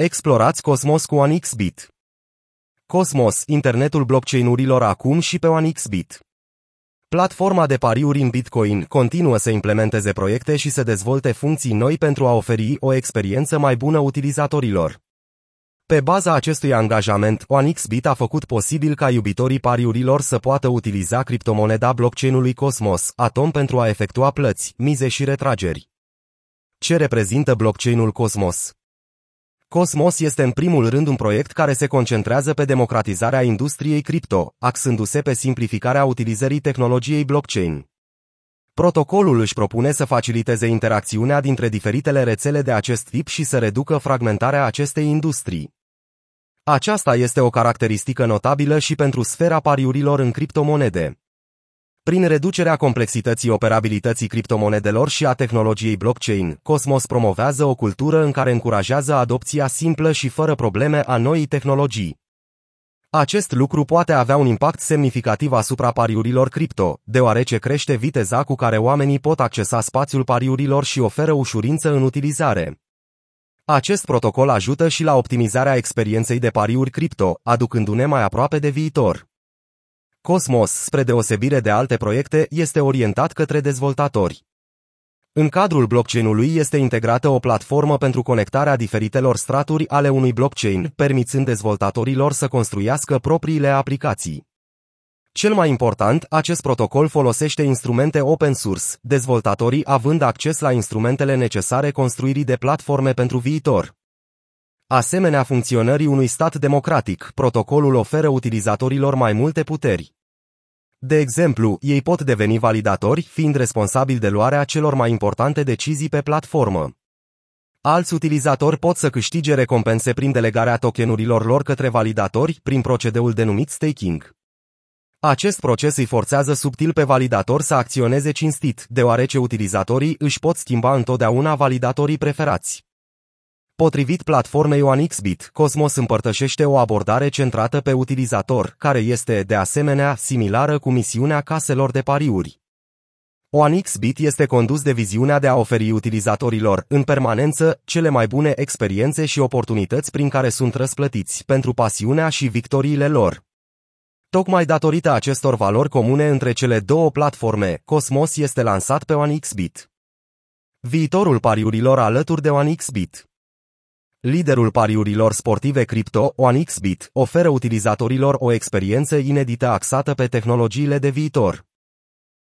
Explorați Cosmos cu OneXBit. Cosmos, internetul blockchain-urilor acum și pe OneXBit. Platforma de pariuri în Bitcoin continuă să implementeze proiecte și să dezvolte funcții noi pentru a oferi o experiență mai bună utilizatorilor. Pe baza acestui angajament, OneXBit a făcut posibil ca iubitorii pariurilor să poată utiliza criptomoneda blockchain-ului Cosmos, Atom pentru a efectua plăți, mize și retrageri. Ce reprezintă blockchain-ul Cosmos? Cosmos este în primul rând un proiect care se concentrează pe democratizarea industriei cripto, axându-se pe simplificarea utilizării tehnologiei blockchain. Protocolul își propune să faciliteze interacțiunea dintre diferitele rețele de acest tip și să reducă fragmentarea acestei industrii. Aceasta este o caracteristică notabilă și pentru sfera pariurilor în criptomonede. Prin reducerea complexității operabilității criptomonedelor și a tehnologiei blockchain, Cosmos promovează o cultură în care încurajează adopția simplă și fără probleme a noii tehnologii. Acest lucru poate avea un impact semnificativ asupra pariurilor cripto, deoarece crește viteza cu care oamenii pot accesa spațiul pariurilor și oferă ușurință în utilizare. Acest protocol ajută și la optimizarea experienței de pariuri cripto, aducându-ne mai aproape de viitor. Cosmos, spre deosebire de alte proiecte, este orientat către dezvoltatori. În cadrul blockchain-ului este integrată o platformă pentru conectarea diferitelor straturi ale unui blockchain, permițând dezvoltatorilor să construiască propriile aplicații. Cel mai important, acest protocol folosește instrumente open source, dezvoltatorii având acces la instrumentele necesare construirii de platforme pentru viitor. Asemenea funcționării unui stat democratic, protocolul oferă utilizatorilor mai multe puteri. De exemplu, ei pot deveni validatori, fiind responsabili de luarea celor mai importante decizii pe platformă. Alți utilizatori pot să câștige recompense prin delegarea tokenurilor lor către validatori, prin procedeul denumit staking. Acest proces îi forțează subtil pe validator să acționeze cinstit, deoarece utilizatorii își pot schimba întotdeauna validatorii preferați. Potrivit platformei OneXBit, Cosmos împărtășește o abordare centrată pe utilizator, care este, de asemenea, similară cu misiunea caselor de pariuri. OneXBit este condus de viziunea de a oferi utilizatorilor, în permanență, cele mai bune experiențe și oportunități prin care sunt răsplătiți pentru pasiunea și victoriile lor. Tocmai datorită acestor valori comune între cele două platforme, Cosmos este lansat pe OneXBit. Viitorul pariurilor alături de OneXBit Liderul pariurilor sportive cripto, OneXBit, oferă utilizatorilor o experiență inedită axată pe tehnologiile de viitor.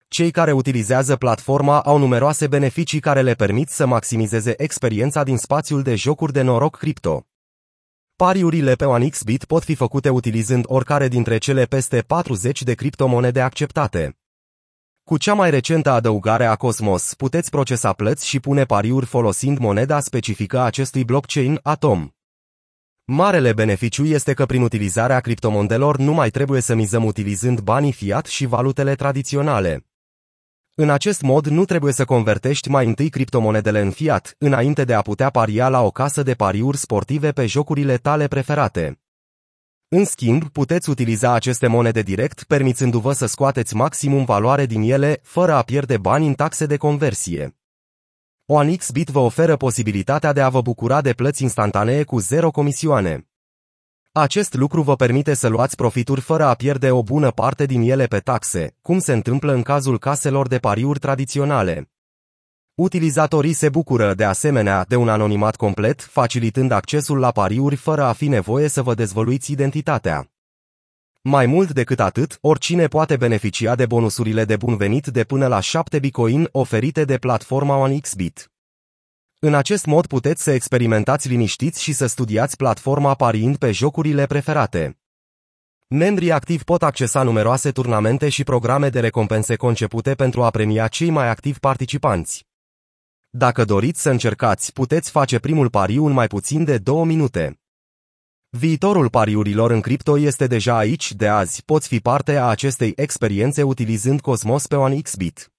Cei care utilizează platforma au numeroase beneficii care le permit să maximizeze experiența din spațiul de jocuri de noroc cripto. Pariurile pe OneXBit pot fi făcute utilizând oricare dintre cele peste 40 de criptomonede acceptate. Cu cea mai recentă adăugare a Cosmos, puteți procesa plăți și pune pariuri folosind moneda specifică a acestui blockchain, Atom. Marele beneficiu este că prin utilizarea criptomondelor nu mai trebuie să mizăm utilizând banii fiat și valutele tradiționale. În acest mod nu trebuie să convertești mai întâi criptomonedele în fiat, înainte de a putea paria la o casă de pariuri sportive pe jocurile tale preferate. În schimb, puteți utiliza aceste monede direct, permițându-vă să scoateți maximum valoare din ele, fără a pierde bani în taxe de conversie. OneXBit vă oferă posibilitatea de a vă bucura de plăți instantanee cu zero comisioane. Acest lucru vă permite să luați profituri fără a pierde o bună parte din ele pe taxe, cum se întâmplă în cazul caselor de pariuri tradiționale. Utilizatorii se bucură de asemenea de un anonimat complet, facilitând accesul la pariuri fără a fi nevoie să vă dezvăluiți identitatea. Mai mult decât atât, oricine poate beneficia de bonusurile de bun venit de până la 7 Bitcoin oferite de platforma OneXBit. În acest mod puteți să experimentați liniștiți și să studiați platforma pariind pe jocurile preferate. Membrii activi pot accesa numeroase turnamente și programe de recompense concepute pentru a premia cei mai activi participanți. Dacă doriți să încercați, puteți face primul pariu în mai puțin de două minute. Viitorul pariurilor în cripto este deja aici de azi, poți fi parte a acestei experiențe utilizând Cosmos pe OneXBit.